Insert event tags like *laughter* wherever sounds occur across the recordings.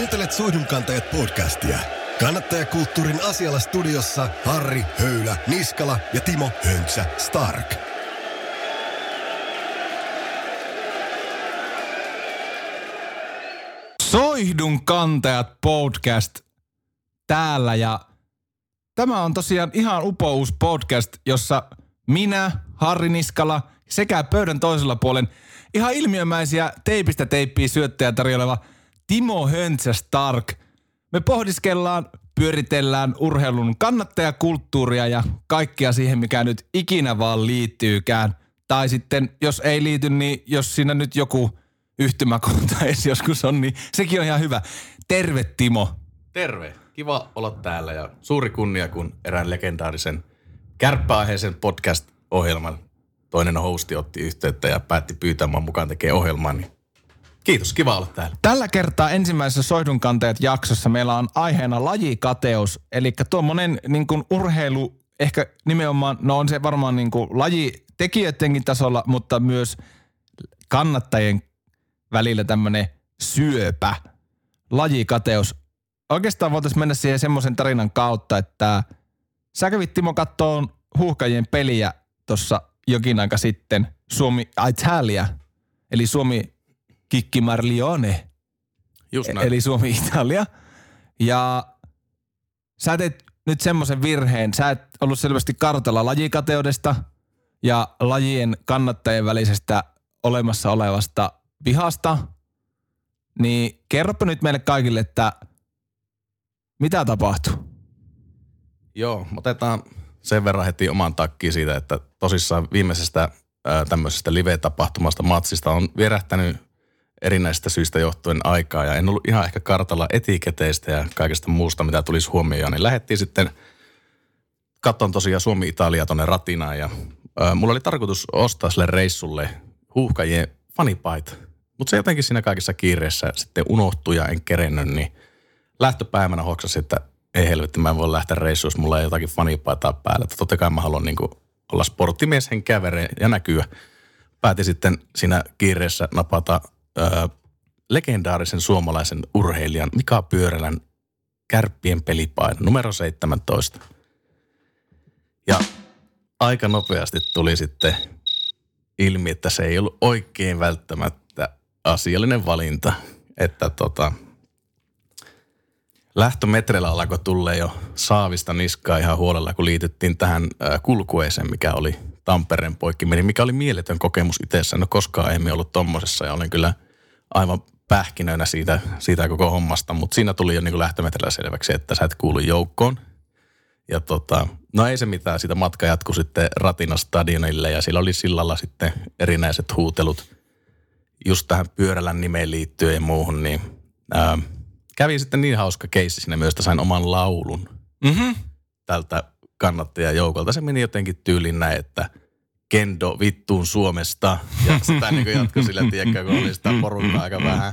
Kuuntelet Suihdunkantajat podcastia. Kannattajakulttuurin asialla studiossa Harri Höylä, Niskala ja Timo Höntsä Stark. Soihdun kantajat podcast täällä ja tämä on tosiaan ihan upous podcast, jossa minä, Harri Niskala sekä pöydän toisella puolen ihan ilmiömäisiä teipistä teippiä syöttäjä tarjoileva Timo Höntsä Stark. Me pohdiskellaan, pyöritellään urheilun kannattajakulttuuria ja kaikkia siihen, mikä nyt ikinä vaan liittyykään. Tai sitten, jos ei liity, niin jos siinä nyt joku yhtymäkohta *laughs* edes joskus on, niin sekin on ihan hyvä. Terve Timo. Terve. Kiva olla täällä ja suuri kunnia, kun erään legendaarisen kärppäaiheisen podcast-ohjelman toinen hosti otti yhteyttä ja päätti pyytää mun mukaan tekee ohjelmaa, niin kiitos, kiva olla täällä. Tällä kertaa ensimmäisessä Soihdunkanteet jaksossa meillä on aiheena lajikateus, eli tuommoinen niin kuin urheilu, ehkä nimenomaan, no on se varmaan niin kuin lajitekijöidenkin tasolla, mutta myös kannattajien välillä tämmöinen syöpä, lajikateus. Oikeastaan voitaisiin mennä siihen semmoisen tarinan kautta, että sä kävit Timo kattoon huuhkajien peliä tuossa jokin aika sitten Suomi Italia, eli Suomi Kikki Marlione, Just näin. eli Suomi Italia. Ja sä teet nyt semmoisen virheen, sä et ollut selvästi kartalla lajikateudesta ja lajien kannattajien välisestä olemassa olevasta vihasta, niin kerropa nyt meille kaikille, että mitä tapahtui? Joo, otetaan sen verran heti oman takkiin siitä, että tosissaan viimeisestä ää, tämmöisestä live-tapahtumasta matsista on vierähtänyt erinäisistä syistä johtuen aikaa ja en ollut ihan ehkä kartalla etiketeistä ja kaikesta muusta, mitä tulisi huomioon, niin lähdettiin sitten katson tosiaan Suomi-Italia tonne Ratinaan ja ää, mulla oli tarkoitus ostaa sille reissulle huuhkajien fanipaita. Mutta se jotenkin siinä kaikessa kiireessä sitten unohtui ja en kerennyt, niin lähtöpäivänä hoksasi, että ei helvetti, mä en voi lähteä reissuun, jos mulla ei jotakin fanipaitaa päällä. Että totta kai mä haluan niin olla sporttimies henkeä ja näkyä. Päätin sitten siinä kiireessä napata ö, legendaarisen suomalaisen urheilijan Mika Pyörälän kärppien pelipaino numero 17. Ja aika nopeasti tuli sitten ilmi, että se ei ollut oikein välttämättä asiallinen valinta. Että tota, lähtömetreillä alkoi tulle jo saavista niskaa ihan huolella, kun liityttiin tähän äh, kulkueeseen, mikä oli Tampereen poikkimeni, mikä oli mieletön kokemus itsessä. No koskaan emme ollut tommosessa ja olen kyllä aivan pähkinöinä siitä, siitä koko hommasta, mutta siinä tuli jo niin lähtömetreillä selväksi, että sä et kuulu joukkoon. Ja tota, no ei se mitään, sitä matka jatkui sitten Ratina stadionille ja siellä oli sillalla sitten erinäiset huutelut just tähän pyörällän nimeen liittyen ja muuhun, niin ää, kävi sitten niin hauska keissi siinä myös, että sain oman laulun Mhm. tältä kannattajajoukolta. Se meni jotenkin tyyliin näin, että kendo vittuun Suomesta. Ja sitä *laughs* niin jatkoi sillä, tiedätkö, kun oli sitä porukkaa aika vähän.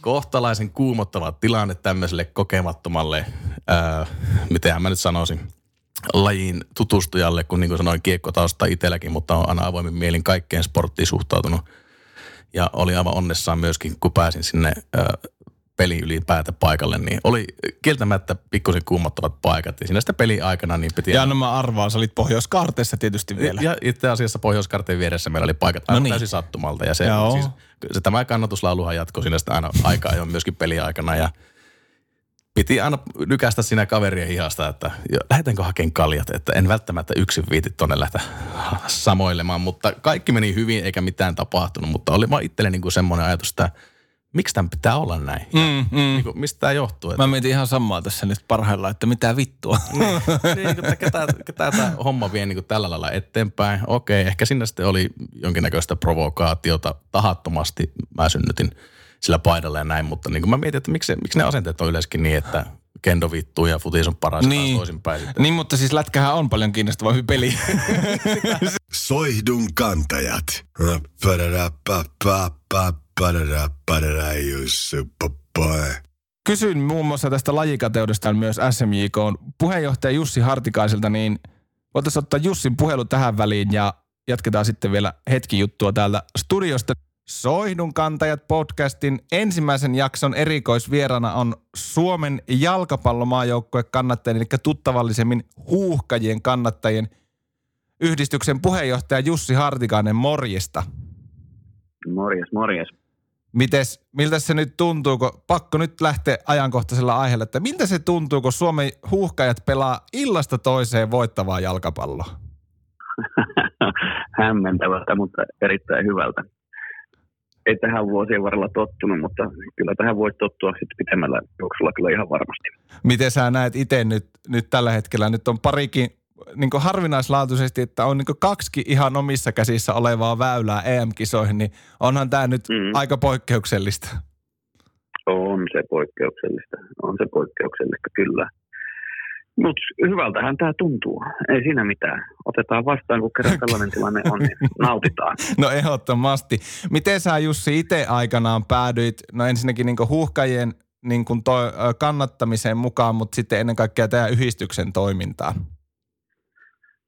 Kohtalaisen kuumottava tilanne tämmöiselle kokemattomalle, ää, mitenhän mä nyt sanoisin, lajiin tutustujalle, kun niin kuin sanoin, kiekkotausta itselläkin, mutta on aina avoimin mielin kaikkeen sporttiin suhtautunut. Ja oli aivan onnessaan myöskin, kun pääsin sinne peli ylipäätä paikalle, niin oli kieltämättä pikkusen kuumottavat paikat. Ja siinä sitä peli aikana niin piti... Ja no mä arvaan, sä olit Pohjois-Karteessa tietysti vielä. Ja itse asiassa Pohjoiskarteen vieressä meillä oli paikat aivan No niin. täysin sattumalta. Ja se, Joo. siis, se tämä kannatuslauluhan jatkoi siinä sitä aina aikaa ajoin myöskin peliaikana. Ja piti aina lykästä siinä kaverien hihasta, että jo, lähdetäänkö hakemaan kaljat, että en välttämättä yksin viiti tonne lähteä samoilemaan, mutta kaikki meni hyvin eikä mitään tapahtunut, mutta oli vaan itselleni niin semmoinen ajatus, että miksi tämän pitää olla näin? Ja, Mm, mm. niin kuin, mistä tämä johtuu? Että, Mä mietin ihan samaa tässä nyt parhaillaan, että mitä vittua. niin, että ketä, ketä tämä homma vie niin kuin tällä lailla eteenpäin. Okei, ehkä sinne sitten oli jonkinnäköistä provokaatiota. Tahattomasti mä synnytin sillä paidalla ja näin, mutta niin kuin mä mietin, että miksi, miksi ne asenteet on yleiskin niin, että kendo vittuu ja futis on paras Niin. niin. toisinpäin sitten. niin, mutta siis lätkähän on paljon kiinnostavampi peli. *laughs* Soihdun kantajat. Kysyin muun muassa tästä lajikateudesta myös SMJK puheenjohtaja Jussi Hartikaiselta, niin voitaisiin ottaa Jussin puhelu tähän väliin ja jatketaan sitten vielä hetki juttua täältä studiosta. Soihdun kantajat podcastin ensimmäisen jakson erikoisvierana on Suomen jalkapallomaajoukkue kannattajien, eli tuttavallisemmin huuhkajien kannattajien yhdistyksen puheenjohtaja Jussi Hartikainen. Morjesta. Morjes, morjes. Mites, miltä se nyt tuntuu, kun pakko nyt lähteä ajankohtaisella aiheella, että miltä se tuntuu, kun Suomen huuhkajat pelaa illasta toiseen voittavaa jalkapalloa? *laughs* Hämmentävältä, mutta erittäin hyvältä. Ei tähän vuosien varrella tottunut, mutta kyllä tähän voi tottua sitten pitemmällä juoksulla kyllä ihan varmasti. Miten sä näet itse nyt, nyt tällä hetkellä? Nyt on parikin niin harvinaislaatuisesti, että on niin kaksi ihan omissa käsissä olevaa väylää EM-kisoihin, niin onhan tämä nyt mm. aika poikkeuksellista. On se poikkeuksellista, on se poikkeuksellista kyllä. Mutta hyvältähän tämä tuntuu. Ei siinä mitään. Otetaan vastaan, kun kerran tällainen tilanne on, niin nautitaan. *laughs* No ehdottomasti. Miten sä Jussi itse aikanaan päädyit, no ensinnäkin niin huuhkajien niin toi, kannattamiseen mukaan, mutta sitten ennen kaikkea tämä yhdistyksen toimintaan?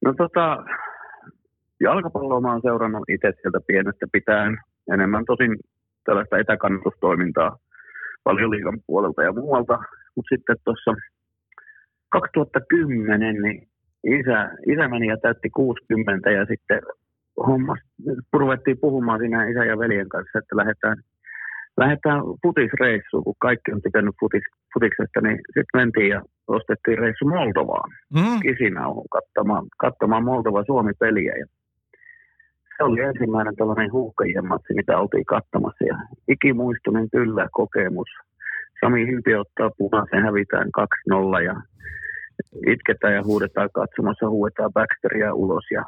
No tota, jalkapalloa mä oon seurannut itse sieltä pienestä pitäen. Enemmän tosin tällaista etäkannatustoimintaa paljon liikan puolelta ja muualta. Mutta sitten tuossa 2010 niin isä, isä meni ja täytti 60 ja sitten hommas, ruvettiin puhumaan siinä isän ja veljen kanssa, että lähdetään, lähdetään futisreissuun, kun kaikki on pitänyt futis, futiksesta, niin sitten mentiin ja ostettiin reissu Moldovaan, mm. Kisinauhun, katsomaan, katsomaan Moldova-Suomi-peliä. Ja se oli ensimmäinen tällainen huuhkajien matsi, mitä oltiin katsomassa. Ja ikimuistunen kyllä kokemus. Sami Hympi ottaa punaisen, hävitään 2-0 ja itketään ja huudetaan katsomassa, huudetaan Baxteria ulos ja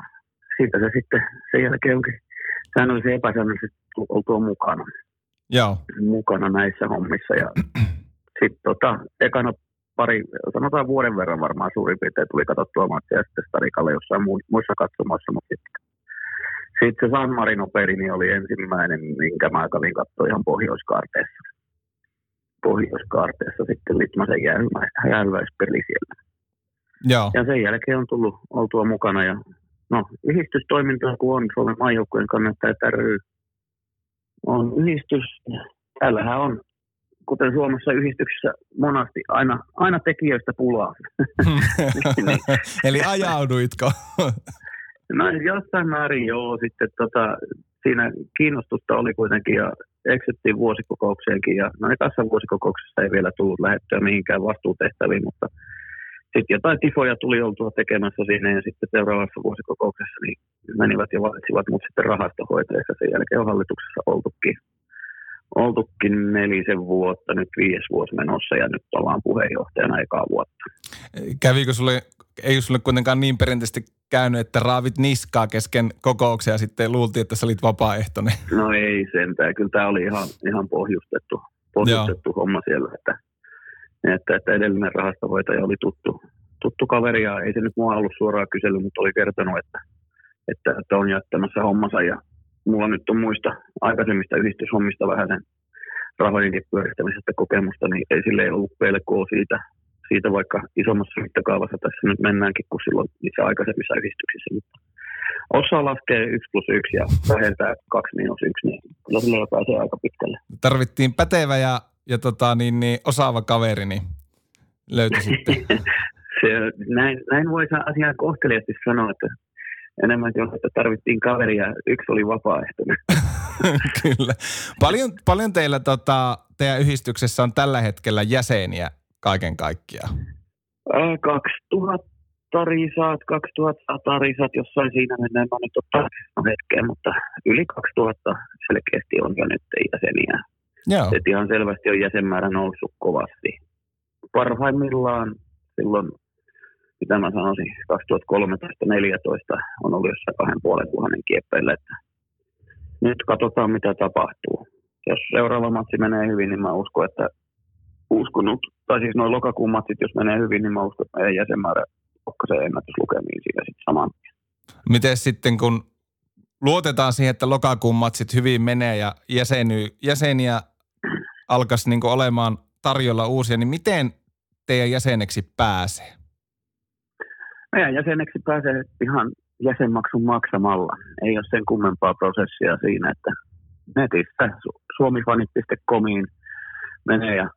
siitä se sitten sen jälkeen onkin säännöllisen epäsäännöllisesti oltua mukana. Joo. Mukana näissä hommissa ja sitten tota, ekana pari, sanotaan vuoden verran varmaan suurin piirtein tuli katsottua matsia sitten Starikalle jossain muissa katsomassa, mutta sitten sit se San Marino peli niin oli ensimmäinen, minkä mä kävin katsoa ihan pohjoiskaarteessa. Pohjoiskaarteessa sitten Litmasen jäähyväispeli siellä. Joo. Ja sen jälkeen on tullut oltua mukana ja no, yhdistystoimintaa kun on Suomen maajoukkueen kannattaja ry on yhdistys. Täällähän on, kuten Suomessa yhdistyksessä monasti, aina, aina tekijöistä pulaa. niin. *laughs* Eli ajauduitko? no jossain määrin joo. Sitten tota, siinä kiinnostusta oli kuitenkin ja eksyttiin vuosikokoukseenkin. Ja no ekassa vuosikokouksessa ei vielä tullut lähettyä mihinkään vastuutehtäviin, mutta – sitten jotain tifoja tuli oltua tekemässä siinä ja sitten seuraavassa vuosikokouksessa niin menivät ja valitsivat mut sitten rahastohoitajaksi. Sen jälkeen on hallituksessa oltukin, oltukin nelisen vuotta, nyt viisi vuosi menossa ja nyt ollaan puheenjohtajana ekaa vuotta. Kävikö sulle, ei sulle kuitenkaan niin perinteisesti käynyt, että raavit niskaa kesken kokouksia ja sitten luultiin, että sä olit vapaaehtoinen? No ei sentään, kyllä tämä oli ihan, ihan pohjustettu, pohjustettu homma siellä, että että, että edellinen rahastohoitaja oli tuttu, tuttu kaveri ja ei se nyt mua ollut suoraan kysely, mutta oli kertonut, että, että, että on jättämässä hommansa ja mulla nyt on muista aikaisemmista yhdistyshommista vähän sen rahojenkin pyörittämisestä kokemusta, niin ei sille ollut pelkoa siitä, siitä vaikka isommassa mittakaavassa tässä nyt mennäänkin kuin silloin niissä aikaisemmissa yhdistyksissä. Mutta osaa laskea 1 plus 1 ja vähentää 2 miinus 1, niin kyllä sillä pääsee aika pitkälle. Tarvittiin pätevä ja ja tota, niin, niin, osaava kaveri, niin löytyi sitten. *laughs* Se, näin, näin voisi asiaa kohteliasti sanoa, että enemmän kuin että tarvittiin kaveria, yksi oli vapaaehtoinen. *laughs* Kyllä. Paljon, paljon teillä tota, teidän yhdistyksessä on tällä hetkellä jäseniä kaiken kaikkiaan? 2000 risaat, 2100 risaat, jossain siinä mennään, mä nyt ottaa hetkeen, mutta yli 2000 selkeästi on jo nyt jäseniä. Joo. Et ihan selvästi on jäsenmäärä noussut kovasti. Parhaimmillaan silloin, mitä mä sanoisin, 2013-2014 on ollut jossain kahden puolen tuhannen kieppeillä, että nyt katsotaan mitä tapahtuu. Jos seuraava matsi menee hyvin, niin mä uskon, että uskonut, tai siis noin lokakuun matsit, jos menee hyvin, niin mä uskon, että meidän jäsenmäärä se ennätyslukemiin siitä sitten saman. Miten sitten, kun luotetaan siihen, että lokakuun matsit hyvin menee ja jäseny, jäseniä alkaisi niin olemaan tarjolla uusia, niin miten teidän jäseneksi pääsee? Meidän jäseneksi pääsee ihan jäsenmaksun maksamalla. Ei ole sen kummempaa prosessia siinä, että netissä suomifanit.comiin menee ja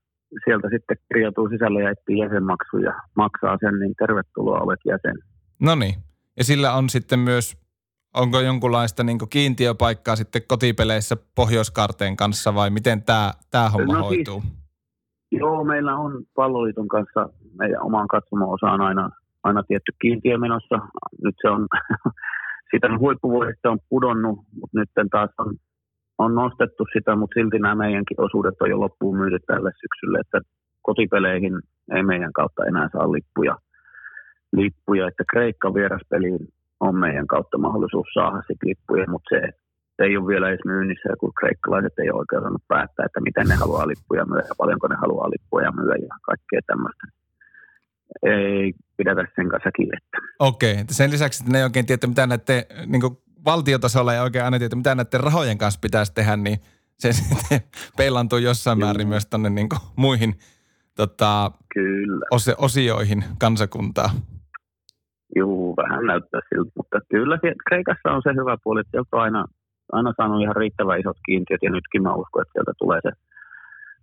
sieltä sitten kirjautuu sisälle ja etsii jäsenmaksu ja maksaa sen, niin tervetuloa olet jäsen. No niin. Ja sillä on sitten myös, onko jonkunlaista niin kiintiöpaikkaa sitten kotipeleissä Pohjoiskarteen kanssa vai miten tämä, tämä homma no siis, hoituu? Joo, meillä on palloliiton kanssa meidän omaan katsomo-osaan aina, aina tietty kiintiö menossa. Nyt se on, *laughs* sitä huippuvuodesta on pudonnut, mutta nyt taas on on nostettu sitä, mutta silti nämä meidänkin osuudet on jo loppuun myyty tälle syksylle, että kotipeleihin ei meidän kautta enää saa lippuja. lippuja että Kreikka vieraspeliin on meidän kautta mahdollisuus saada sit lippuja, mutta se, se ei ole vielä edes myynnissä, kun kreikkalaiset ei ole oikein päättää, että miten ne haluaa lippuja myydä paljonko ne haluaa lippuja myydä ja kaikkea tämmöistä. Ei pidetä sen kanssa kiirettä. Okei, sen lisäksi, että ne ei oikein tiedä, mitä näette niin valtiotasolla ja oikein aina tiedä, mitä näiden rahojen kanssa pitäisi tehdä, niin se *laughs* sitten peilantuu jossain Kyllä. määrin myös tuonne niin muihin tota, Kyllä. Os- osioihin kansakuntaa. Joo, vähän näyttää siltä, mutta kyllä Kreikassa on se hyvä puoli, että sieltä on aina, aina saanut ihan riittävän isot kiintiöt ja nytkin mä uskon, että sieltä tulee se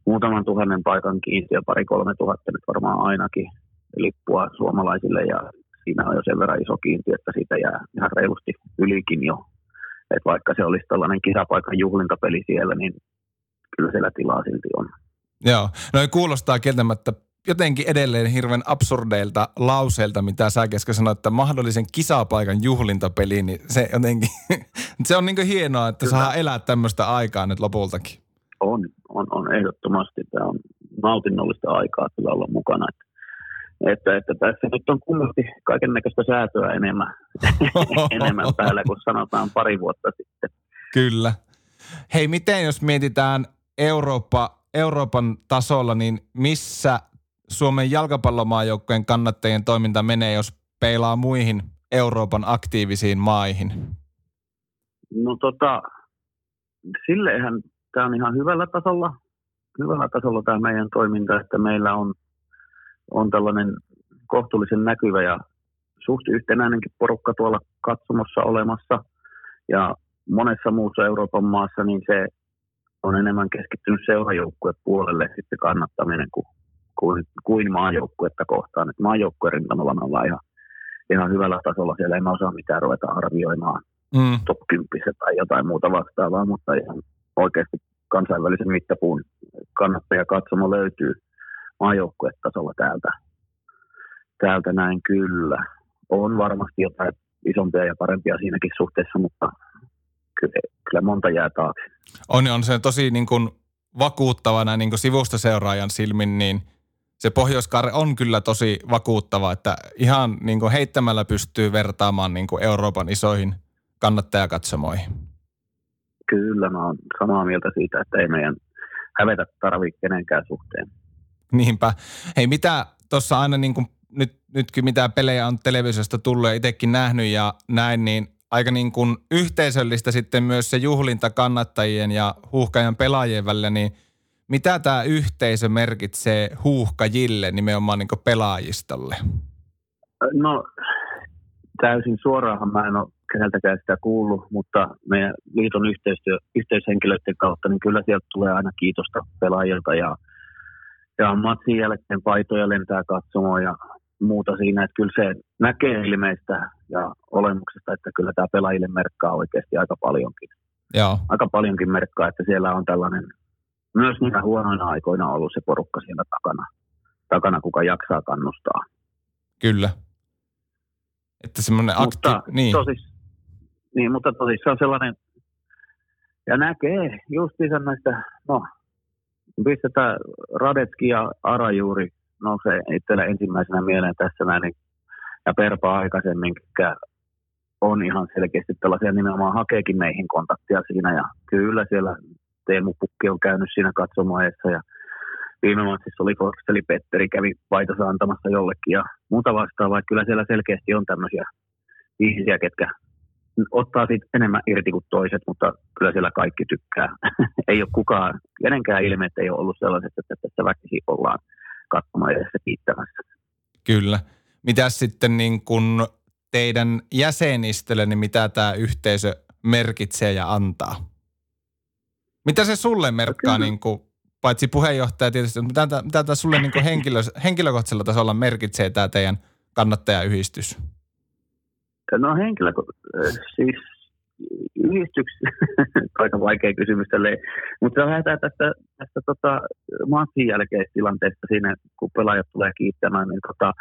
muutaman tuhannen paikan kiintiö, pari kolme tuhatta nyt varmaan ainakin lippua suomalaisille ja siinä on jo sen verran iso kiintiö, että siitä jää ihan reilusti ylikin jo. Et vaikka se olisi tällainen kisapaikan juhlintapeli siellä, niin kyllä siellä tilaa silti on. Joo, no kuulostaa kieltämättä jotenkin edelleen hirveän absurdeilta lauseilta, mitä sä kesken sanoit, että mahdollisen kisapaikan juhlintapeli, niin se jotenkin, *laughs* se on niin hienoa, että Kyllä. saa elää tämmöistä aikaa nyt lopultakin. On, on, on ehdottomasti. Tämä on nautinnollista aikaa kyllä olla mukana. Että että, että tässä nyt on kummasti kaiken näköistä säätöä enemmän, *laughs* enemmän päällä kuin sanotaan pari vuotta sitten. Kyllä. Hei, miten jos mietitään Eurooppa, Euroopan tasolla, niin missä Suomen jalkapallomaajoukkojen kannattajien toiminta menee, jos peilaa muihin Euroopan aktiivisiin maihin? No tota, silleenhän tämä on ihan hyvällä tasolla, hyvällä tasolla tämä meidän toiminta, että meillä on – on tällainen kohtuullisen näkyvä ja suht yhtenäinenkin porukka tuolla katsomossa olemassa. Ja monessa muussa Euroopan maassa niin se on enemmän keskittynyt puolelle sitten kannattaminen kuin, kuin, kuin maajoukkuetta kohtaan. Et maajoukkueen rintamalla me ollaan ihan, ihan hyvällä tasolla. Siellä ei osaa mitään ruveta arvioimaan mm. top 10 tai jotain muuta vastaavaa, mutta ihan oikeasti kansainvälisen mittapuun kannattaja katsomo löytyy – maajoukkuetasolla täältä, täältä näin kyllä. On varmasti jotain isompia ja parempia siinäkin suhteessa, mutta kyllä, kyllä monta jää taakse. On, on se tosi niin kuin vakuuttavana niin kuin sivusta seuraajan silmin, niin se Pohjoiskaare on kyllä tosi vakuuttava, että ihan niin kuin heittämällä pystyy vertaamaan niin kuin Euroopan isoihin kannattajakatsomoihin. Kyllä, mä oon samaa mieltä siitä, että ei meidän hävetä tarvitse kenenkään suhteen. Niinpä. Hei, mitä tuossa aina niin kuin nyt, nytkin mitä pelejä on televisiosta tullut ja itsekin nähnyt ja näin, niin aika niin kuin yhteisöllistä sitten myös se juhlinta kannattajien ja huuhkajan pelaajien välillä, niin mitä tämä yhteisö merkitsee huuhkajille nimenomaan niin pelaajistolle? No täysin suoraanhan mä en ole keneltäkään sitä kuullut, mutta meidän liiton yhteistyö, yhteishenkilöiden kautta, niin kyllä sieltä tulee aina kiitosta pelaajilta ja ja matsin jälkeen paitoja lentää katsomaan ja muuta siinä, että kyllä se näkee ilmeistä ja olemuksesta, että kyllä tämä pelaajille merkkaa oikeasti aika paljonkin. Joo. Aika paljonkin merkkaa, että siellä on tällainen, myös niinä huonoina aikoina ollut se porukka siellä takana, takana kuka jaksaa kannustaa. Kyllä. Että semmoinen akti... Mutta niin. Tosis, niin, mutta tosissaan sellainen, ja näkee justiinsa näistä, no pistetään Radetski ja Arajuuri nousee itselle ensimmäisenä mieleen tässä näin, niin, ja Perpa aikaisemmin, on ihan selkeästi tällaisia nimenomaan hakeekin meihin kontaktia siinä, ja kyllä siellä Teemu Pukki on käynyt siinä katsomaessa, ja viime matsissa oli Korsteli Petteri kävi paitossa antamassa jollekin, ja muuta vastaavaa, kyllä siellä selkeästi on tämmöisiä ihmisiä, ketkä ottaa siitä enemmän irti kuin toiset, mutta kyllä siellä kaikki tykkää. *laughs* ei ole kukaan, kenenkään ilmeet ei ole ollut sellaiset, että tässä väkisin ollaan katsomaan edessä kiittämässä. Kyllä. Mitä sitten niin kun teidän jäsenistölle, niin mitä tämä yhteisö merkitsee ja antaa? Mitä se sulle merkkaa, niin kuin, paitsi puheenjohtaja tietysti, mutta mitä, mitä tämä sulle niin henkilö, henkilökohtaisella tasolla merkitsee tämä teidän kannattajayhdistys? No henkilö, siis yhdistyks, *laughs* aika vaikea kysymys mutta se lähdetään tästä, tästä tota, matsin jälkeistä tilanteesta siinä, kun pelaajat tulee kiittämään, niin tota,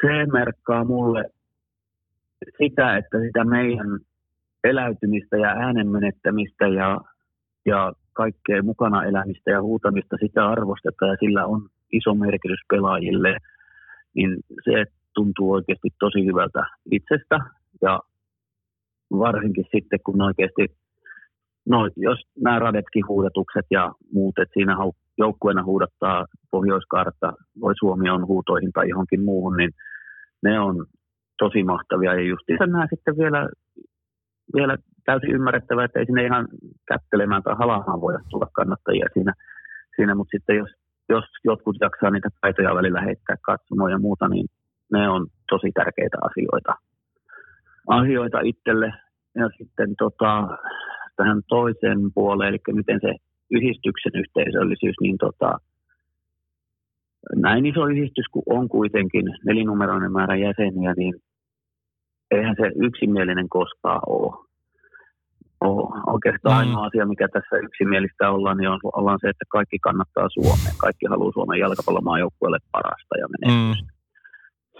se merkkaa mulle sitä, että sitä meidän eläytymistä ja äänen menettämistä ja, ja kaikkea mukana elämistä ja huutamista, sitä arvostetaan ja sillä on iso merkitys pelaajille, niin se tuntuu oikeasti tosi hyvältä itsestä ja varsinkin sitten kun oikeasti, no jos nämä radetkin huudetukset ja muut, että siinä joukkueena huudattaa Pohjoiskartta, voi Suomi on huutoihin tai johonkin muuhun, niin ne on tosi mahtavia. Ja just nämä sitten vielä, vielä täysin ymmärrettävää, että ei sinne ihan kättelemään tai halamaan voida tulla kannattajia siinä, siinä mutta sitten jos, jos jotkut jaksaa niitä taitoja välillä heittää katsomaan ja muuta, niin ne on tosi tärkeitä asioita asioita itselle. Ja sitten tota, tähän toiseen puoleen, eli miten se yhdistyksen yhteisöllisyys, niin tota, näin iso yhdistys kuin on kuitenkin nelinumeroinen määrä jäseniä, niin eihän se yksimielinen koskaan ole. ole. Oikeastaan mm. ainoa asia, mikä tässä yksimielistä ollaan, niin on, ollaan se, että kaikki kannattaa Suomeen. Kaikki haluaa Suomen jalkapallomaajoukkueelle parasta ja menestystä. Mm.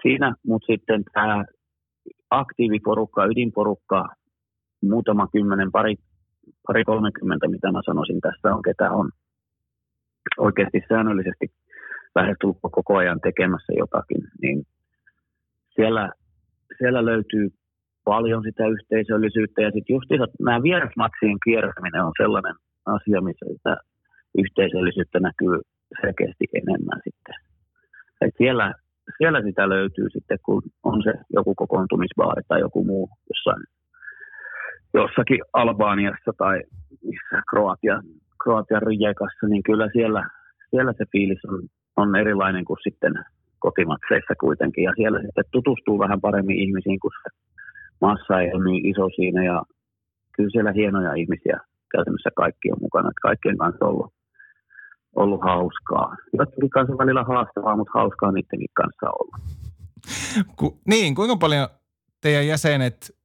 Siinä, mutta sitten tämä aktiiviporukka, ydinporukka, muutama kymmenen, pari, pari kolmekymmentä, mitä mä sanoisin tässä on, ketä on oikeasti säännöllisesti lähestulkoon koko ajan tekemässä jotakin, niin siellä, siellä löytyy paljon sitä yhteisöllisyyttä. Ja sitten just nämä vierasmatsien kiertäminen on sellainen asia, missä sitä yhteisöllisyyttä näkyy selkeästi enemmän sitten. Et siellä siellä sitä löytyy sitten, kun on se joku kokoontumisbaari tai joku muu jossain, jossakin Albaaniassa tai missä Kroatia, Kroatian Rijekassa, niin kyllä siellä, siellä se fiilis on, on erilainen kuin sitten kotimatseissa kuitenkin. Ja siellä sitten tutustuu vähän paremmin ihmisiin, kun se massa ei ole niin iso siinä. Ja kyllä siellä hienoja ihmisiä käytännössä kaikki on mukana. Että kaikkien kanssa on ollut ollut hauskaa. Jotkin kanssa välillä haastavaa, mutta hauskaa niidenkin kanssa olla. Ku, niin, kuinka paljon teidän jäsenet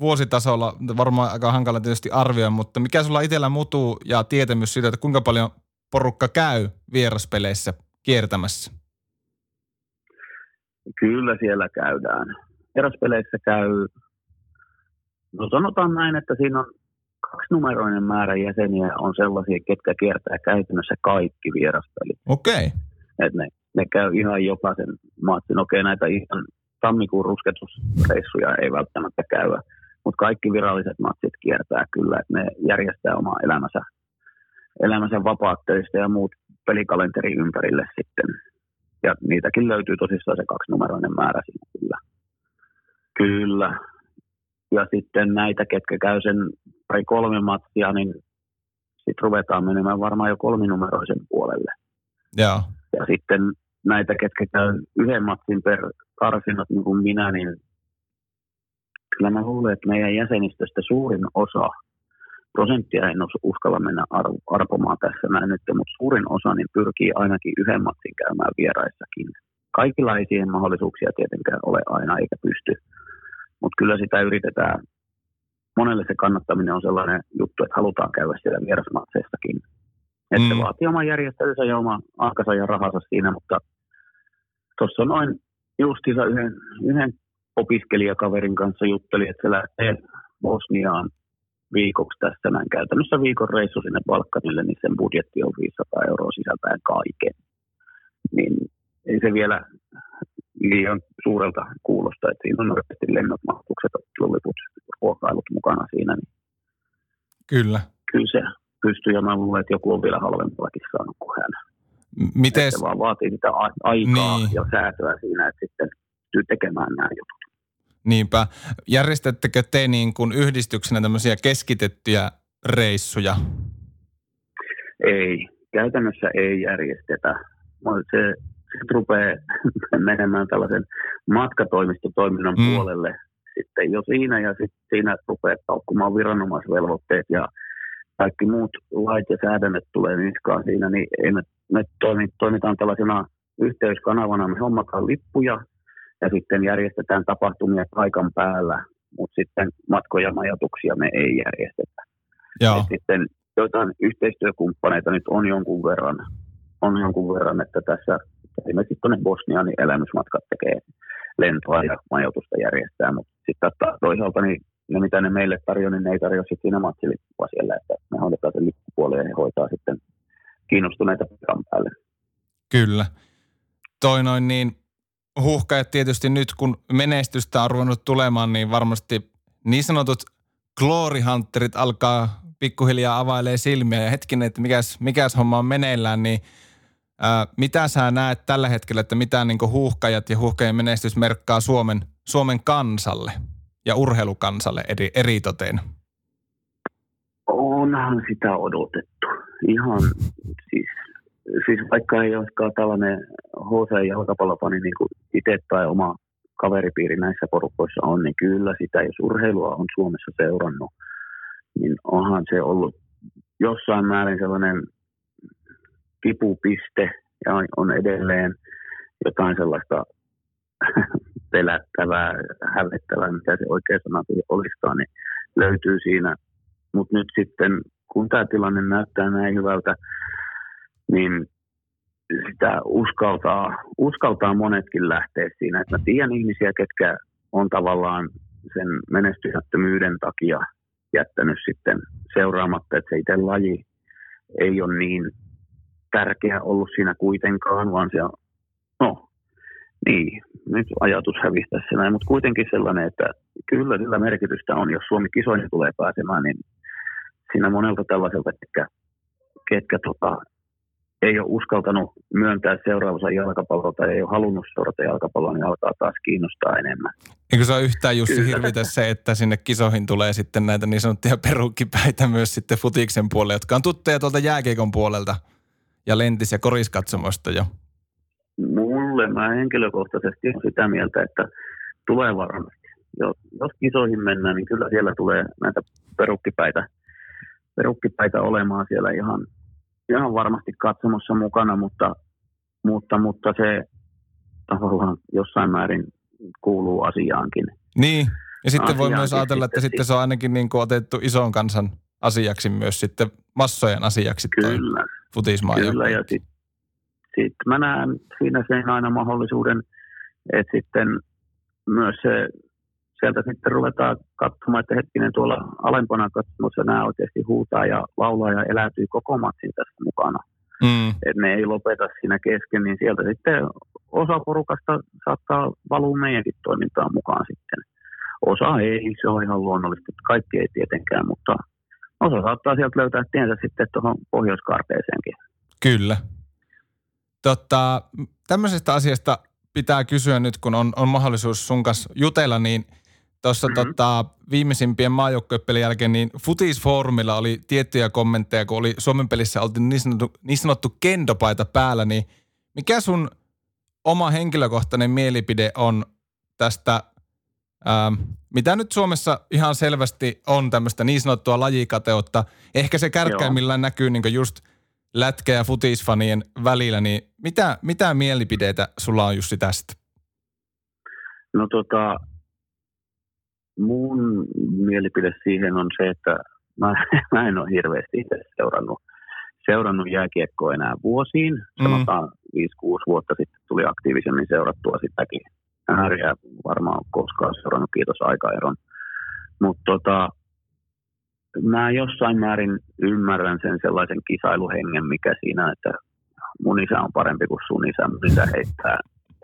vuositasolla, varmaan aika hankala tietysti arvioida, mutta mikä sulla itsellä mutuu ja tietämys siitä, että kuinka paljon porukka käy vieraspeleissä kiertämässä? Kyllä siellä käydään. Vieraspeleissä käy, no sanotaan näin, että siinä on kaksinumeroinen määrä jäseniä on sellaisia, ketkä kiertää käytännössä kaikki vieraspelit. Okei. Okay. ne, ne käy ihan jokaisen matsin. Okei, okay, näitä ihan tammikuun rusketusreissuja ei välttämättä käy, mutta kaikki viralliset matsit kiertää kyllä, että ne järjestää omaa elämänsä, elämänsä vapaatteista ja muut pelikalenteri ympärille sitten. Ja niitäkin löytyy tosissaan se kaksinumeroinen määrä siinä kyllä. Kyllä, ja sitten näitä, ketkä käy sen pari kolme matsia, niin sitten ruvetaan menemään varmaan jo kolminumeroisen puolelle. Ja, Ja sitten näitä, ketkä käy yhden matsin per karsinat, niin kuin minä, niin kyllä mä luulen, että meidän jäsenistöstä suurin osa, prosenttia en uskalla mennä arpomaan tässä näin nyt, mutta suurin osa niin pyrkii ainakin yhden matsin käymään vieraissakin. Kaikilla ei siihen mahdollisuuksia tietenkään ole aina eikä pysty mutta kyllä sitä yritetään. Monelle se kannattaminen on sellainen juttu, että halutaan käydä siellä vierasmatseissakin. Että mm. vaatii oman järjestelynsä ja oman aikansa ja rahansa siinä, mutta tuossa noin justiinsa yhden, yhden opiskelijakaverin kanssa jutteli, että se lähtee Bosniaan viikoksi tässä näin käytännössä viikon reissu sinne Balkanille, niin sen budjetti on 500 euroa sisältäen kaiken. Niin ei se vielä liian suurelta kuulosta, että siinä on oikeasti lennot, matkukset, otteluliput, ruokailut mukana siinä. Niin kyllä. Kyllä se pystyy ja mä luulen, että joku on vielä halvemmallakin saanut kuin hän. Miten? Se vaan vaatii sitä aikaa niin. ja säätöä siinä, että sitten pystyy tekemään nämä jutut. Niinpä. Järjestättekö te niin kuin yhdistyksenä tämmöisiä keskitettyjä reissuja? Ei, käytännössä ei järjestetä. Se sitten rupeaa *laughs* menemään tällaisen matkatoimistotoiminnan mm. puolelle sitten jo siinä ja sitten siinä rupeaa paukkumaan viranomaisvelvoitteet ja kaikki muut lait ja säädännöt tulee niskaan siinä, niin ei me, me toimitaan tällaisena yhteyskanavana, me hommataan lippuja ja sitten järjestetään tapahtumia paikan päällä, mutta sitten matkoja majoituksia me ei järjestetä. Joo. sitten joitain yhteistyökumppaneita nyt on jonkun verran, on jonkun verran että tässä esimerkiksi tuonne Bosniaan niin elämysmatkat tekee lentoa ja majoitusta järjestää, mutta sitten toisaalta niin ne mitä ne meille tarjoaa, niin ne ei tarjoa sitten siinä matsilippua siellä, että me hoidetaan sen lippupuoli ja he hoitaa sitten kiinnostuneita paikan päälle. Kyllä. Toi noin niin, huhkajat tietysti nyt, kun menestystä on ruvennut tulemaan, niin varmasti niin sanotut glory hunterit alkaa pikkuhiljaa availee silmiä ja hetkinen, että mikäs, mikäs homma on meneillään, niin ää, mitä sä näet tällä hetkellä, että mitä niin huuhkajat ja huuhkajien menestys merkkaa Suomen, Suomen kansalle ja urheilukansalle eri, eritoten? Onhan sitä odotettu. Ihan siis siis vaikka ei olisikaan tällainen HC-jalkapallopani niin kuin itse tai oma kaveripiiri näissä porukoissa on, niin kyllä sitä, jos urheilua on Suomessa seurannut, niin onhan se ollut jossain määrin sellainen kipupiste ja on edelleen jotain sellaista *laughs* pelättävää, hävettävää, mitä se oikea sana olisikaan, niin löytyy siinä. Mutta nyt sitten, kun tämä tilanne näyttää näin hyvältä, niin sitä uskaltaa, uskaltaa monetkin lähteä siinä. Että mä tiedän ihmisiä, ketkä on tavallaan sen menestymättömyyden takia jättänyt sitten seuraamatta, että se itse laji ei ole niin tärkeä ollut siinä kuitenkaan, vaan se on, no niin, nyt ajatus hävisi tässä näin, mutta kuitenkin sellainen, että kyllä sillä merkitystä on, jos Suomi kisoihin tulee pääsemään, niin siinä monelta tällaiselta, ketkä, ketkä tota, ei ole uskaltanut myöntää seuraavansa jalkapalloa tai ei ole halunnut seurata jalkapalloa, niin alkaa taas kiinnostaa enemmän. Eikö se ole yhtään Jussi Kyllä. hirvitä se, että sinne kisoihin tulee sitten näitä niin sanottuja perukkipäitä myös sitten futiksen puolelle, jotka on tuttuja tuolta jääkeikon puolelta ja lentis- ja koriskatsomosta jo? Mulle mä henkilökohtaisesti olen sitä mieltä, että tulee varmasti. Jos kisoihin mennään, niin kyllä siellä tulee näitä perukkipäitä, perukkipäitä olemaan siellä ihan ihan varmasti katsomossa mukana, mutta, mutta, mutta se tavallaan jossain määrin kuuluu asiaankin. Niin, ja sitten asiaankin voi myös ajatella, että sitten se on ainakin niin kuin otettu ison kansan asiaksi myös sitten massojen asiaksi Kyllä, kyllä ja sitten sit mä näen siinä sen aina mahdollisuuden, että sitten myös se sieltä sitten ruvetaan katsomaan, että hetkinen tuolla alempana katsomossa nämä oikeasti huutaa ja laulaa ja eläytyy koko matsin tässä mukana. Mm. Että ne ei lopeta siinä kesken, niin sieltä sitten osa porukasta saattaa valua meidänkin toimintaan mukaan sitten. Osa ei, se on ihan luonnollista, kaikki ei tietenkään, mutta osa saattaa sieltä löytää tiensä sitten tuohon pohjoiskarpeeseenkin. Kyllä. Totta, tämmöisestä asiasta pitää kysyä nyt, kun on, on mahdollisuus sun kanssa jutella, niin – Tuossa mm-hmm. tota, viimeisimpien maajoukkuepelin jälkeen, niin Futisfoorumilla oli tiettyjä kommentteja, kun oli Suomen pelissä oltiin niin sanottu, niin sanottu kendopaita päällä, niin mikä sun oma henkilökohtainen mielipide on tästä, ää, mitä nyt Suomessa ihan selvästi on tämmöistä niin sanottua lajikateutta. Ehkä se kärkkäimmillään näkyy niin just lätkä- ja futisfanien välillä, niin mitä, mitä mielipiteitä sulla on just tästä? No tota, mun mielipide siihen on se, että mä, *laughs* mä en ole hirveästi itse seurannut, seurannut jääkiekkoa enää vuosiin. Mm. Sanotaan 5-6 vuotta sitten tuli aktiivisemmin seurattua sitäkin ääriä. Varmaan koskaan seurannut, kiitos aikaeron. Mutta tota, mä jossain määrin ymmärrän sen sellaisen kisailuhengen, mikä siinä, että mun isä on parempi kuin sun isä, mun isä heittää,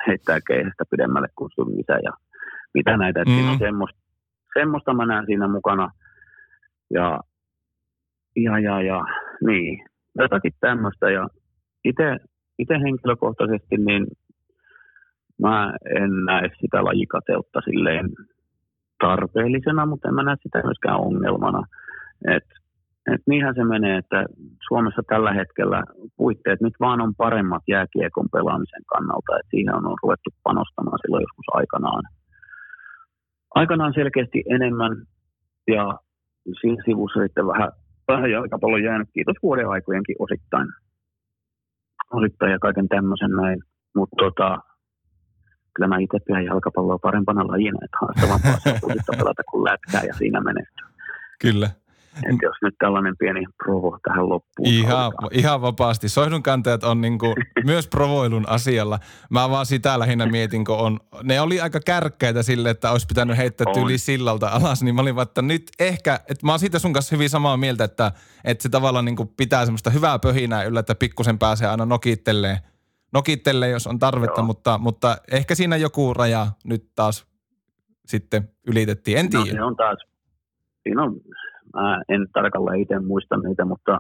heittää keihästä pidemmälle kuin sun isä ja mitä näitä, että mm. siinä on semmoista semmoista mä näen siinä mukana. Ja, ja, ja, ja niin, jotakin tämmöistä. Ja itse henkilökohtaisesti, niin mä en näe sitä lajikateutta silleen tarpeellisena, mutta en mä näe sitä myöskään ongelmana. Et, et niinhän se menee, että Suomessa tällä hetkellä puitteet nyt vaan on paremmat jääkiekon pelaamisen kannalta, että siihen on ruvettu panostamaan silloin joskus aikanaan – aikanaan selkeästi enemmän ja siinä sivussa sitten vähän vähän jalkapallo jäänyt, kiitos vuoden aikojenkin osittain. Osittain ja kaiken tämmöisen näin. Mutta tota, kyllä mä itse pidän jalkapalloa parempana lajina, että haastavampaa *laughs* pelata kuin lätkää ja siinä menestyy. Kyllä. Et jos nyt tällainen pieni provo tähän loppuun. Ihan, ihan vapaasti. Soihdunkantajat on niinku *laughs* myös provoilun asialla. Mä vaan sitä lähinnä mietin, kun on, ne oli aika kärkkäitä sille, että olisi pitänyt heittää on. tyyli sillalta alas, niin mä olin vaan, että nyt ehkä, että mä oon siitä sun kanssa hyvin samaa mieltä, että, että se tavallaan niinku pitää semmoista hyvää pöhinää yllä, että pikkusen pääsee aina nokittelee, nokittelee jos on tarvetta, mutta, mutta ehkä siinä joku raja nyt taas sitten ylitettiin, en tiedä. No, se on taas, siinä on Mä en tarkalleen itse muista niitä, mutta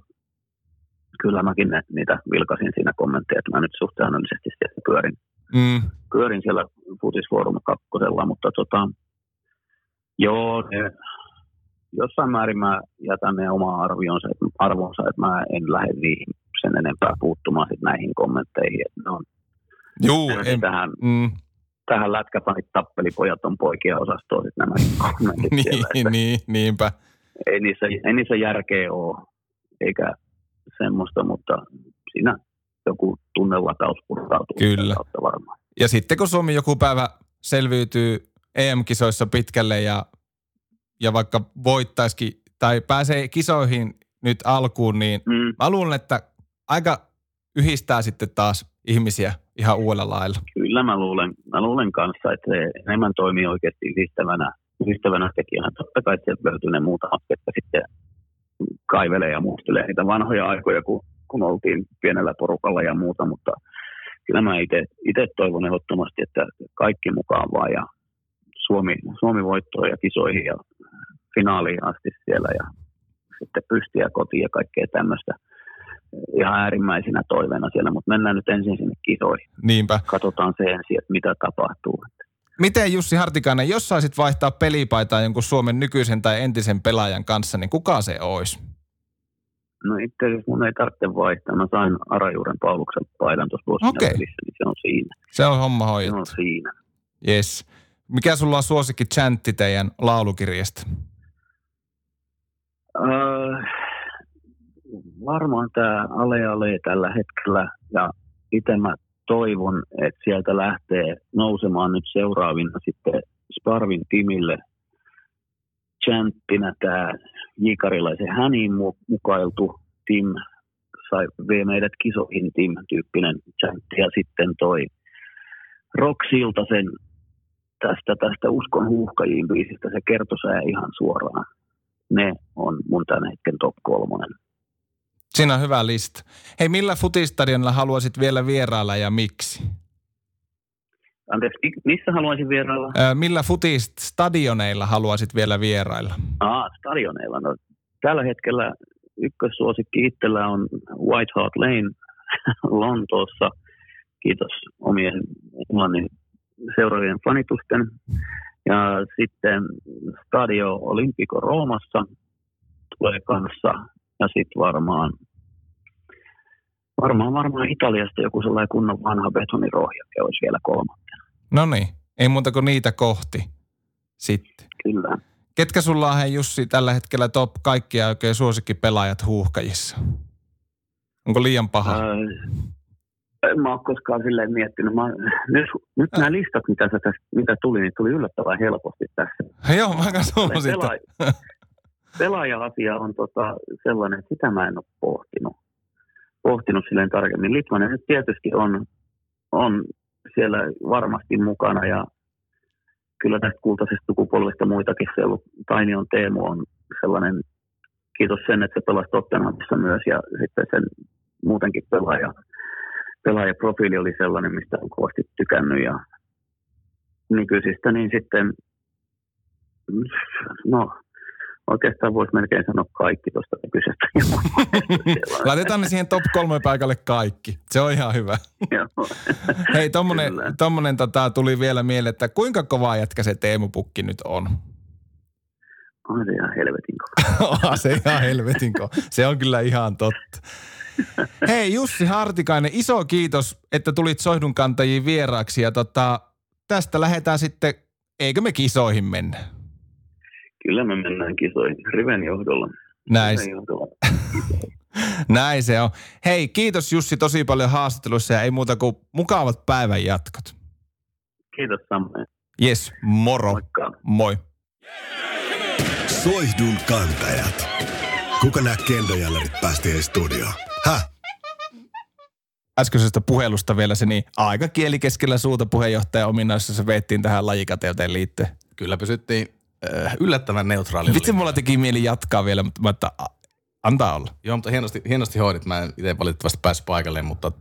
kyllä mäkin ne, niitä vilkasin siinä kommentteja, että mä nyt suhteellisesti siellä pyörin, mm. pyörin siellä Futisforum kakkosella, mutta tota, joo, ne, jossain määrin mä jätän ne omaa arvionsa, arvonsa, että mä en lähde niihin sen enempää puuttumaan sit näihin kommentteihin, että ne on Juu, en, tähän, mm. tähän lätkäpanit tappelipojat on poikia osastoa sitten nämä *laughs* kommentit niin, siellä, että, niin, niinpä ei niissä, ei niissä järkeä ole, eikä semmoista, mutta siinä joku tunnelataus purkautuu. Kyllä. Varmaan. Ja sitten kun Suomi joku päivä selviytyy EM-kisoissa pitkälle ja, ja vaikka voittaisikin tai pääsee kisoihin nyt alkuun, niin mm. mä luulen, että aika yhdistää sitten taas ihmisiä ihan uudella lailla. Kyllä mä luulen, mä luulen kanssa, että se enemmän toimii oikeasti yhdistävänä ystävänä tekijänä. Totta kai sieltä löytyy ne muutamat, jotka sitten kaivelee ja muistelee niitä vanhoja aikoja, kun, kun oltiin pienellä porukalla ja muuta, mutta kyllä mä itse toivon ehdottomasti, että kaikki mukaan vaan ja Suomi, Suomi voittoon ja kisoihin ja finaaliin asti siellä ja sitten pystiä kotiin ja kaikkea tämmöistä ihan äärimmäisenä toiveena siellä, mutta mennään nyt ensin sinne kisoihin. Niinpä. Katsotaan se ensin, että mitä tapahtuu. Miten Jussi Hartikainen, jos saisit vaihtaa pelipaitaa jonkun Suomen nykyisen tai entisen pelaajan kanssa, niin kuka se olisi? No itse asiassa mun ei tarvitse vaihtaa. Mä sain Arajuuren Pauluksen paidan tuossa vuosina okay. pelissä, niin se on siinä. Se on homma hoidettu. Se on siinä. Yes. Mikä sulla on suosikki chantti teidän laulukirjasta? Öö, varmaan tämä Ale Ale tällä hetkellä. Ja itse mä toivon, että sieltä lähtee nousemaan nyt seuraavina sitten Sparvin timille chanttina tämä Jikarilaisen häniin mukailtu Tim sai vie meidät kisoihin Tim-tyyppinen chantti ja sitten toi Rocksilta sen tästä, tästä Uskon huuhkajiin biisistä, se kertoi ihan suoraan. Ne on mun tämän hetken top kolmonen. Siinä on hyvä lista. Hei, millä futistadionilla haluaisit vielä vierailla ja miksi? Anteeksi, missä haluaisin vierailla? Öö, millä futistadioneilla haluaisit vielä vierailla? Ah, stadioneilla. No, tällä hetkellä ykkössuosikki itsellä on White Hart Lane *laughs* Lontoossa. Kiitos omien englannin seuraavien fanitusten. Ja sitten Stadio Olimpico Roomassa tulee kanssa ja sitten varmaan, varmaan, varmaan Italiasta joku sellainen kunnon vanha betonirohjake olisi vielä kolmantena. No niin, ei muuta kuin niitä kohti sitten. Kyllä. Ketkä sulla on, hei Jussi, tällä hetkellä top kaikkia oikein suosikkipelaajat huuhkajissa? Onko liian paha? Öö, en mä ole koskaan silleen miettinyt. Mä, nyt, nyt äh. nämä listat, mitä, tässä, mitä tuli, niin tuli yllättävän helposti tässä. Joo, mä katson sitä. *laughs* pelaaja-asia on tota sellainen, että sitä mä en ole pohtinut, pohtinut silleen tarkemmin. Litmanen nyt tietysti on, on siellä varmasti mukana ja kyllä tästä kultaisesta sukupolvesta muitakin se ollut. Tainion Teemu on sellainen, kiitos sen, että se pelasi Tottenhamissa myös ja sitten sen muutenkin pelaaja, pelaajaprofiili oli sellainen, mistä on kovasti tykännyt ja nykyisistä, niin sitten no oikeastaan voisi melkein sanoa kaikki tuosta kyseistä. *laughs* Laitetaan ne siihen top kolme paikalle kaikki. Se on ihan hyvä. *laughs* Hei, tommonen, tommonen tota, tuli vielä mieleen, että kuinka kova jätkä se Teemu Pukki nyt on? On se ihan helvetin kova. *laughs* se ihan helvetin kova. Se on kyllä ihan totta. Hei Jussi Hartikainen, iso kiitos, että tulit Soihdun kantajiin vieraaksi ja tota, tästä lähdetään sitten, eikö me kisoihin mennä? Kyllä me mennään kisoihin Riven johdolla. Näin, Se on tuolla. näin se on. Hei, kiitos Jussi tosi paljon haastattelussa ja ei muuta kuin mukavat päivän jatkot. Kiitos Samme. Yes, moro. Moikka. Moi. Soihdun kantajat. Kuka nämä kendojälärit päästiin studioon? Häh? äskeisestä puhelusta vielä se niin aika kieli keskellä suuta puheenjohtajan ominaisuudessa veettiin tähän lajikateuteen liittyen. Kyllä pysyttiin yllättävän neutraalilla. Vitsi, mulla teki mieli jatkaa vielä, mutta mä että a- antaa olla. Joo, mutta hienosti, hienosti hoidit. Mä en itse valitettavasti päässyt paikalle, mutta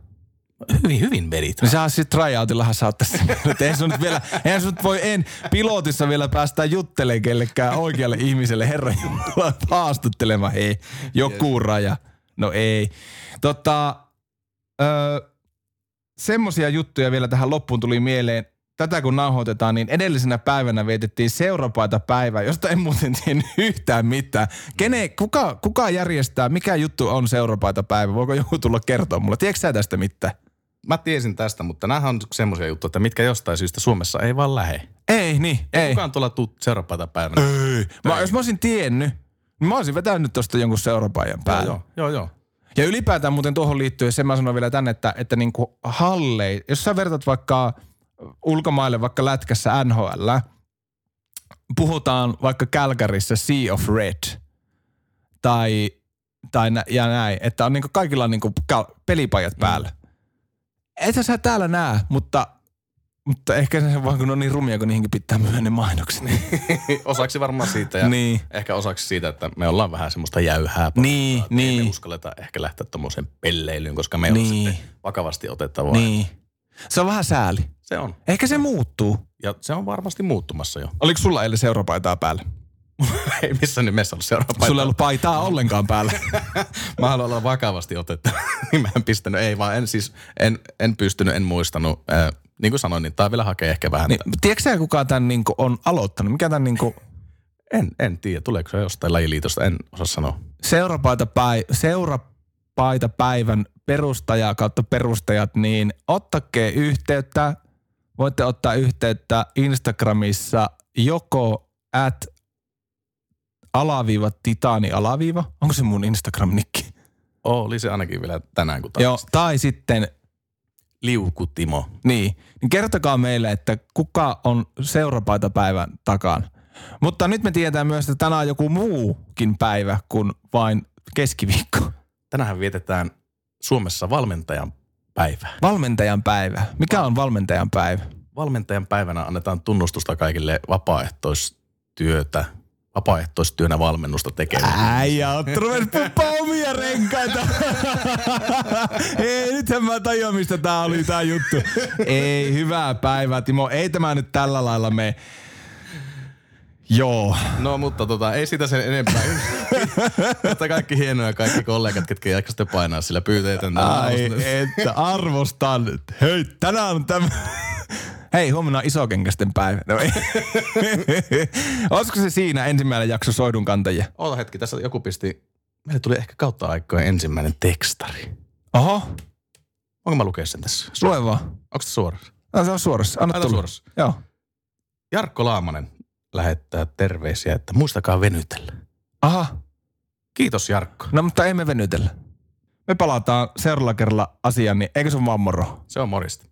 hyvin, hyvin vedit. No sehän siis tryoutillahan saattaisi. *laughs* eihän sun nyt vielä, eihän sun nyt voi en pilotissa vielä päästä juttelemaan kellekään oikealle ihmiselle. Herra Jumala, haastattelemaan. Hei, joku raja. No ei. Tota, öö, semmosia juttuja vielä tähän loppuun tuli mieleen. Tätä kun nauhoitetaan, niin edellisenä päivänä vietettiin seurapaita päivää, josta en muuten tiennyt yhtään mitään. Kene, kuka, kuka järjestää, mikä juttu on seurapaita päivä? Voiko joku tulla kertoa mulle? Tiedätkö sä tästä mitään? Mä tiesin tästä, mutta nämä on semmoisia juttuja, että mitkä jostain syystä Suomessa ei vaan lähe. Ei, niin, ei. Kukaan tuolla tuu seuraavana päivänä. Ei. Mä, jos mä olisin tiennyt, niin mä olisin vetänyt tosta jonkun seurapajan päälle. Joo, joo, joo. Ja ylipäätään muuten tuohon liittyen, sen mä sanon vielä tänne, että, että niinku hallei, jos sä vertat vaikka ulkomaille vaikka lätkässä NHL, puhutaan vaikka Calgaryssa Sea of Red tai, tai nä, ja näin, että on niinku kaikilla niinku pelipajat päällä. Ethän sä täällä näe, mutta, mutta ehkä se vaan kun on niin rumia, kun niihinkin pitää myydä ne mainokset. *laughs* osaksi varmaan siitä ja Niin. ehkä osaksi siitä, että me ollaan vähän semmoista jäyhää. Niin, porukkaa, Ei niin. me uskalleta ehkä lähteä tommoseen pelleilyyn, koska me niin. on Niin. sitten vakavasti otettavaa. niin. Se on vähän sääli. Se on. Ehkä se muuttuu. Ja se on varmasti muuttumassa jo. Oliko sulla eilen seurapaitaa päällä? *laughs* ei missään nimessä ollut seuraava Sulla ei ollut paitaa ollenkaan päällä. *laughs* Mä haluan olla vakavasti otettava. *laughs* niin mä en pistänyt, ei vaan en siis, en, en pystynyt, en muistanut. Äh, niin kuin sanoin, niin tää vielä hakee ehkä vähän. niin, Niin. tiedätkö sä, kuka tämän niinku on aloittanut? Mikä tämän niinku En, en tiedä, tuleeko se jostain lajiliitosta, en osaa sanoa. seurapaita, päi, seurapaita päivän perustaja kautta perustajat, niin ottakee yhteyttä. Voitte ottaa yhteyttä Instagramissa joko at alaviiva titani alaviiva. Onko se mun Instagram-nikki? Oli se ainakin vielä tänään, kun Joo, tai sitten Liukutimo. Niin, niin kertokaa meille, että kuka on seurapaitapäivän takana. Mutta nyt me tiedetään myös, että tänään on joku muukin päivä kuin vain keskiviikko. Tänään vietetään Suomessa valmentajan päivää. Valmentajan päivä. Mikä on valmentajan päivä? Valmentajan päivänä annetaan tunnustusta kaikille vapaaehtoistyötä, vapaaehtoistyönä valmennusta tekeville. Äijä, oot ruvennut puppaa omia renkaita. *laughs* Ei, nythän mä tajuan, mistä tää oli tää juttu. Ei, hyvää päivää, Timo. Ei tämä nyt tällä lailla me. Joo. No mutta tota, ei sitä sen enempää. *laughs* Mutta kaikki hienoja kaikki kollegat, ketkä jaksatte painaa sillä pyyteetöntä. Ai, että arvostan. Hei, tänään on tämä... Hei, huomenna on isokenkästen päivä. No. *laughs* Olisiko se siinä ensimmäinen jakso Soidun kantajia? Oota hetki, tässä joku pisti, meille tuli ehkä kautta aikojen ensimmäinen tekstari. Oho, Onko mä lukea sen tässä? lue vaan. Onko se suorassa? No, se on suorassa. Anna tulla. suorassa. Joo. Jarkko Laamanen lähettää terveisiä, että muistakaa venytellä. Aha, Kiitos Jarkko. no mutta ei me venytellä. Me palataan seuraavalla kerralla asiaan, niin eikö se ole vaan moro? Se on morista.